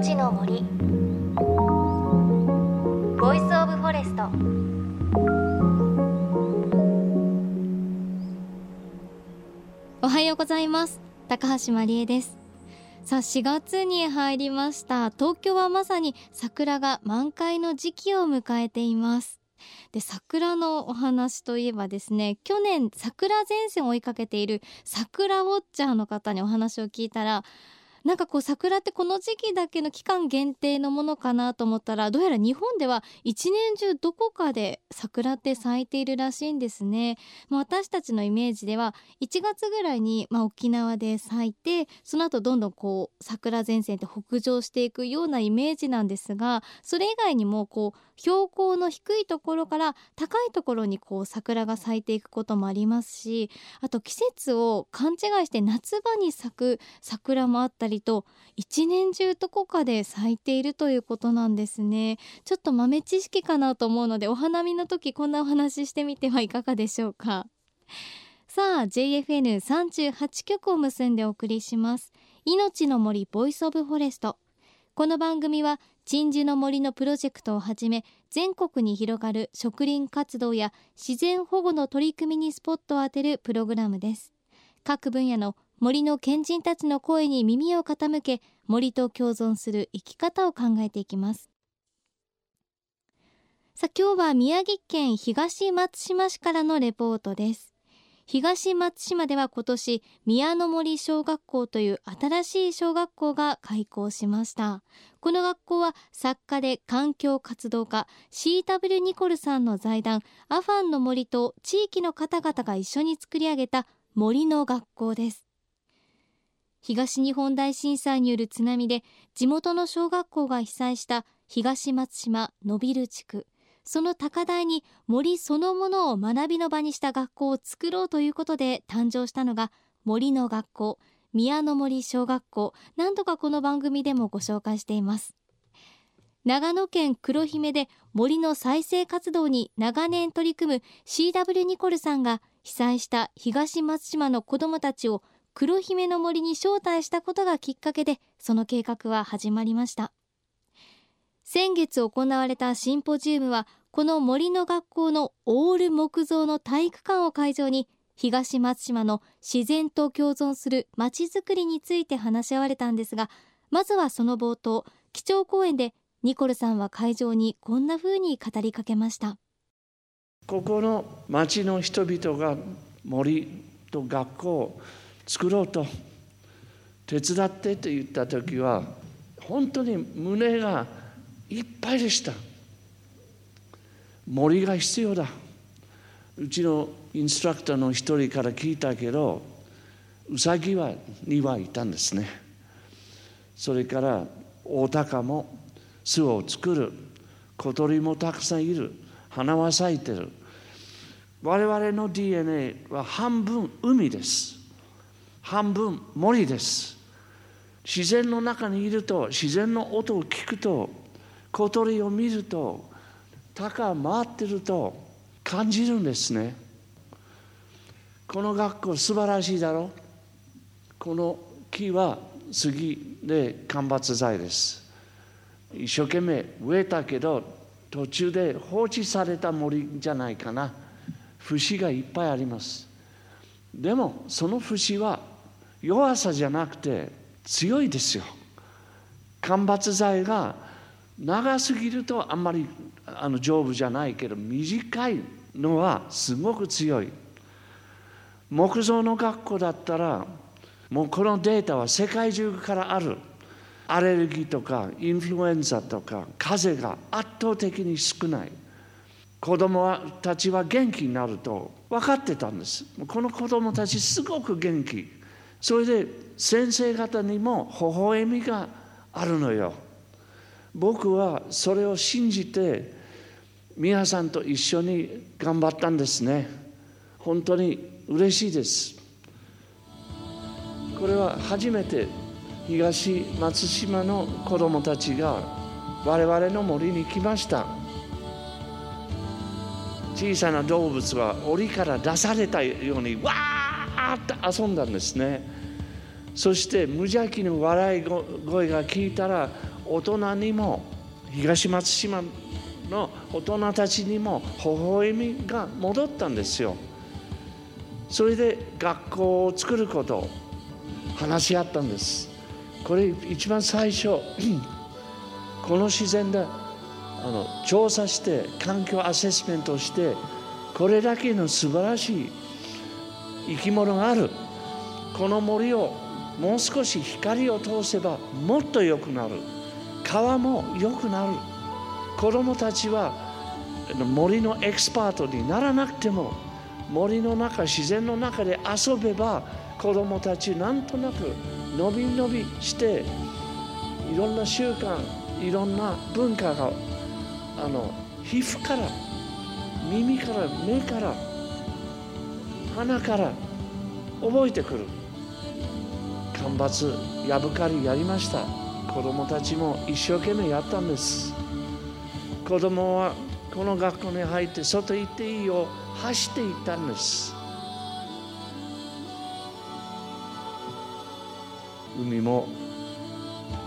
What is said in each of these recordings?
命の森。 Voice of Forest。おはようございます。高橋万里恵です。さあ4月に入りました。東京はまさに桜が満開の時期を迎えています。で桜のお話といえばですね去年桜前線を追いかけている桜ウォッチャーの方にお話を聞いたらなんかこう桜ってこの時期だけの期間限定のものかなと思ったらどうやら日本では一年中どこかで桜って咲いているらしいんですね。まあ、私たちのイメージでは1月ぐらいにまあ沖縄で咲いてその後どんどんこう桜前線って北上していくようなイメージなんですがそれ以外にもこう標高の低いところから高いところにこう桜が咲いていくこともありますしあと季節を勘違いして夏場に咲く桜もあったりと一年中どこかで咲いているということなんですね。ちょっと豆知識かなと思うのでお花見の時こんなお話ししてみてはいかがでしょうか。さあ JFN38 局を結んでお送りします。命の森 Voice of Forest。この番組は鎮守の森のプロジェクトをはじめ全国に広がる植林活動や自然保護の取り組みにスポットを当てるプログラムです。各分野の森の賢人たちの声に耳を傾け森と共存する生き方を考えていきます。さあ今日は宮城県東松島市からのレポートです。東松島では今年宮の森小学校という新しい小学校が開校しました。この学校は作家で環境活動家 C.W. ニコルさんの財団アファンの森と地域の方々が一緒に作り上げた森の学校です。東日本大震災による津波で地元の小学校が被災した東松島のびる地区。その高台に森そのものを学びの場にした学校を作ろうということで誕生したのが森の学校宮の森小学校。何度かこの番組でもご紹介しています。長野県黒姫で森の再生活動に長年取り組む CW ニコルさんが被災した東松島の子どもたちを黒姫の森に招待したことがきっかけでその計画は始まりました。先月行われたシンポジウムはこの森の学校のオール木造の体育館を会場に東松島の自然と共存するまちづくりについて話し合われたんですがまずはその冒頭基調講演でニコルさんは会場にこんな風に語りかけました。ここの町の人々が森と学校作ろうと手伝ってと言った時は本当に胸がいっぱいでした。森が必要だ。うちのインストラクターの一人から聞いたけどウサギは2羽いたんですね。それからオオタカも巣を作る。小鳥もたくさんいる。花は咲いてる。我々の DNA は半分海です。半分森です。自然の中にいると自然の音を聞くと小鳥を見ると鷹回ってると感じるんですね。この学校素晴らしいだろ？うこの木は杉で間伐材です。一生懸命植えたけど途中で放置された森じゃないかな。節がいっぱいあります。でもその節は弱さじゃなくて強いですよ。間伐材が長すぎるとあんまりあの丈夫じゃないけど短いのはすごく強い。木造の学校だったらもうこのデータは世界中からある。アレルギーとかインフルエンザとか風邪が圧倒的に少ない。子供たちは元気になると分かってたんです。この子供たちすごく元気。それで先生方にも微笑みがあるのよ。僕はそれを信じて皆さんと一緒に頑張ったんですね。本当に嬉しいです。これは初めて東松島の子どもたちが我々の森に来ました。小さな動物は檻から出されたようにわーっと遊んだんですね。そして無邪気の笑い声が聞いたら大人にも東松島の大人たちにも微笑みが戻ったんですよ。それで学校を作ることを話し合ったんです。これ一番最初 この自然であの調査して環境アセスメントしてこれだけの素晴らしい生き物がある。この森をもう少し光を通せばもっと良くなる。川も良くなる。子供たちは森のエキスパートにならなくても森の中自然の中で遊べば子供たちなんとなく伸び伸びしていろんな習慣いろんな文化があの皮膚から耳から目から鼻から覚えてくる。干ばつヤブカリやりました。子供たちも一生懸命やったんです。子供はこの学校に入って外行っていいよ。走っていったんです。海も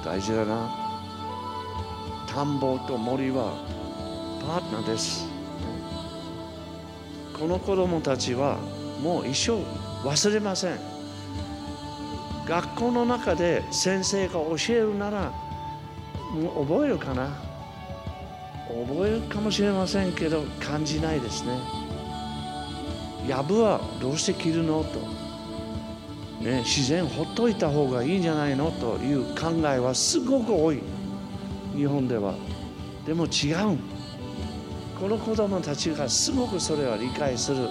大事だな。田んぼと森はパートナーです。この子供たちはもう一生忘れません。学校の中で先生が教えるなら覚えるかな。覚えるかもしれませんけど感じないですね。やぶはどうして切るの？と、ね、自然ほっといた方がいいんじゃないの？という考えはすごく多い。日本では。でも違うこの子供たちがすごくそれは理解する。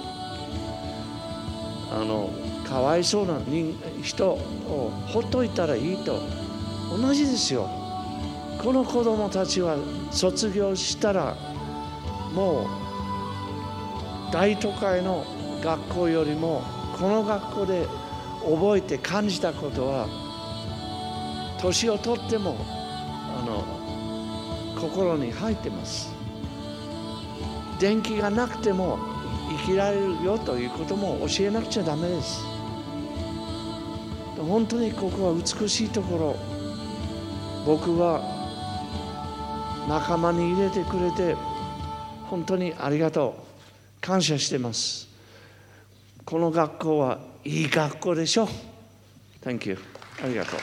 あのかわいそうな人をほっといたらいいと。同じですよ。この子供たちは卒業したらもう大都会の学校よりもこの学校で覚えて感じたことは年をとってもあの心に入ってます。電気がなくても生きられるよということも教えなくちゃダメです。本当にここは美しいところ。僕は仲間に入れてくれて本当にありがとう。感謝してます。この学校はいい学校でしょ。Thank you ありがとう。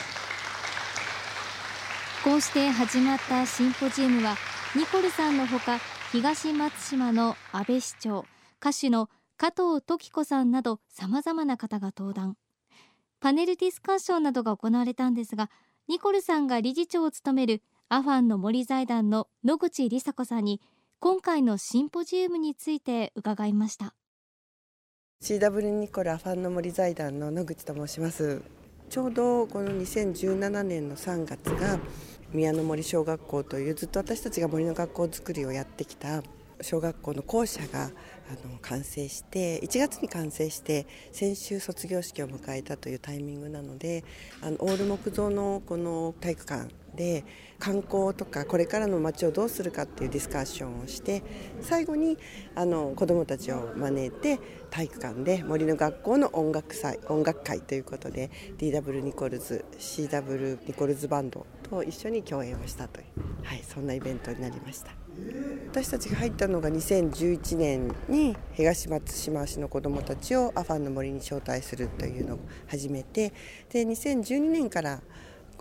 こうして始まったシンポジウムはニコルさんのほか東松島の安倍市長歌手の加藤時子さんなどさまざまな方が登壇。パネルディスカッションなどが行われたんですがニコルさんが理事長を務めるアファンの森財団の野口梨紗子さんに今回のシンポジウムについて伺いました。CW ニコルアファンの森財団の野口と申します。ちょうどこの2017年の3月が宮の森小学校というずっと私たちが森の学校づくりをやってきた小学校の校舎があの完成して1月に完成して先週卒業式を迎えたというタイミングなのであのオール木造のこの体育館で観光とかこれからの街をどうするかっていうディスカッションをして最後にあの子どもたちを招いて体育館で森の学校の音楽祭音楽会ということで DW ニコルズ CW ニコルズバンドと一緒に共演をしたという、はい、そんなイベントになりました。私たちが入ったのが2011年に東松島市の子どもたちをアファンの森に招待するというのを始めてで2012年から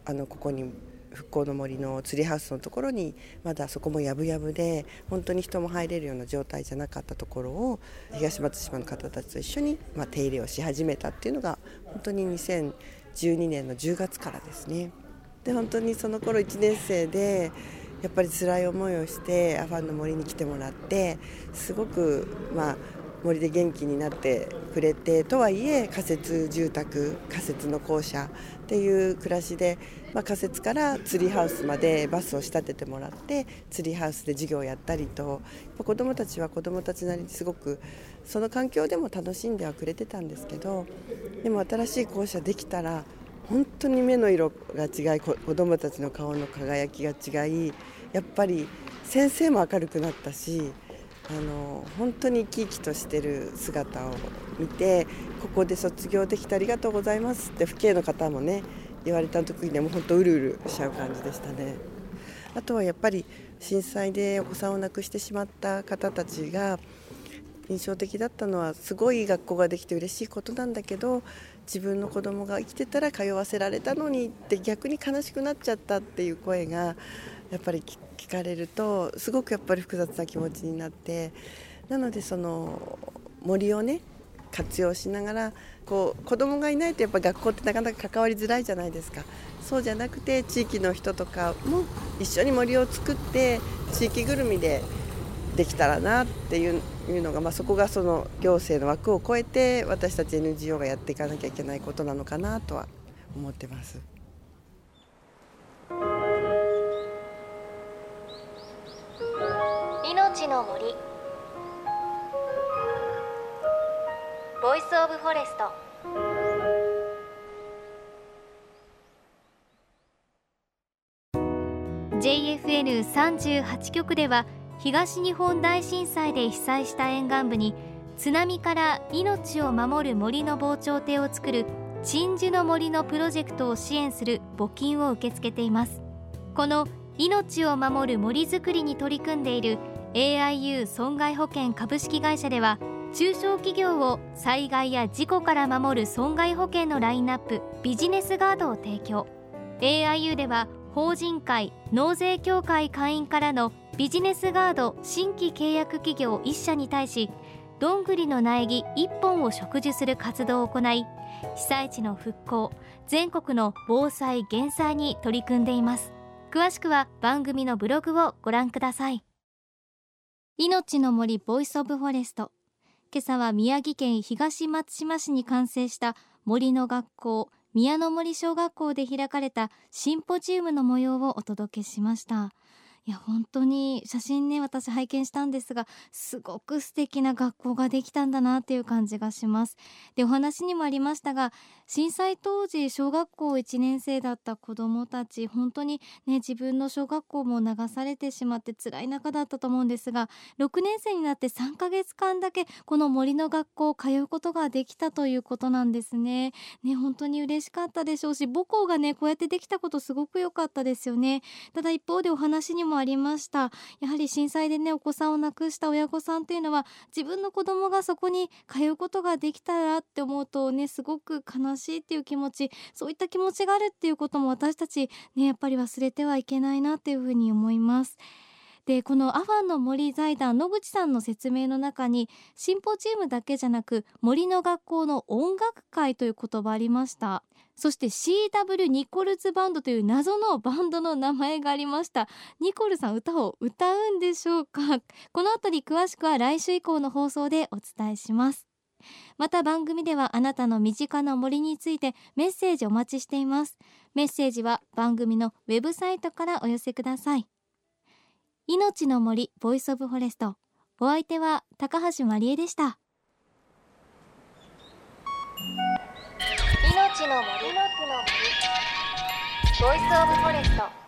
あのここに復興の森のツリーハウスのところにまだそこもやぶやぶで本当に人も入れるような状態じゃなかったところを東松島の方たちと一緒に、ま、手入れをし始めたっていうのが本当に2012年の10月からですね。で本当にその頃1年生でやっぱり辛い思いをしてアファンの森に来てもらってすごくまあ森で元気になってくれてとはいえ仮設住宅仮設の校舎っていう暮らしで、まあ、仮設からツリーハウスまでバスを仕立ててもらってツリーハウスで授業をやったりと子どもたちは子どもたちなりにすごくその環境でも楽しんではくれてたんですけどでも新しい校舎できたら本当に目の色が違い子どもたちの顔の輝きが違いやっぱり先生も明るくなったしあの本当に生き生きとしてる姿を見てここで卒業できてありがとうございますって父兄の方もね言われた時にも本当うるうるしちゃう感じでしたね。あとはやっぱり震災でお子さんを亡くしてしまった方たちが印象的だったのはすごい学校ができて嬉しいことなんだけど自分の子供が生きてたら通わせられたのにって逆に悲しくなっちゃったっていう声がやっぱり聞かれるとすごくやっぱり複雑な気持ちになってなのでその森をね活用しながらこう子供がいないとやっぱ学校ってなかなか関わりづらいじゃないですか。そうじゃなくて地域の人とかも一緒に森を作って地域ぐるみでできたらなっていうのが、まあ、そこがその行政の枠を超えて私たち NGO がやっていかなきゃいけないことなのかなとは思ってます。命の森 Voice of Forest JFN38 局では東日本大震災で被災した沿岸部に津波から命を守る森の防潮堤を作る鎮守の森のプロジェクトを支援する募金を受け付けています。この命を守る森づくりに取り組んでいる AIU 損害保険株式会社では中小企業を災害や事故から守る損害保険のラインナップビジネスガードを提供。AIU では法人会納税協会会員からのビジネスガード新規契約企業1社に対しどんぐりの苗木1本を植樹する活動を行い被災地の復興全国の防災減災に取り組んでいます。詳しくは番組のブログをご覧ください。命の森 voice of forest。今朝は宮城県東松島市に完成した森の学校宮の森小学校で開かれたシンポジウムの模様をお届けしました。いや本当に写真ね私拝見したんですがすごく素敵な学校ができたんだなっていう感じがします。でお話にもありましたが震災当時小学校1年生だった子どもたち本当にね自分の小学校も流されてしまって辛い中だったと思うんですが6年生になって3ヶ月間だけこの森の学校を通うことができたということなんですね。ね本当に嬉しかったでしょうし母校がねこうやってできたことすごく良かったですよね。ただ一方でお話にもありましたやはり震災でねお子さんを亡くした親御さんっていうのは自分の子供がそこに通うことができたらって思うとねすごく悲しいっていう気持ちそういった気持ちがあるっていうことも私たちねやっぱり忘れてはいけないなっていうふうに思います。でこのアファンの森財団野口さんの説明の中にシンポジウムだけじゃなく森の学校の音楽会という言葉ありました。そして CW ニコルズバンドという謎のバンドの名前がありました。ニコルさん歌を歌うんでしょうか？このあたり詳しくは来週以降の放送でお伝えします。また番組ではあなたの身近な森についてメッセージお待ちしています。メッセージは番組のウェブサイトからお寄せください。命の森 voice of forest。お相手は高橋真理恵でした。命の森。の森。ボイスオブフォレスト。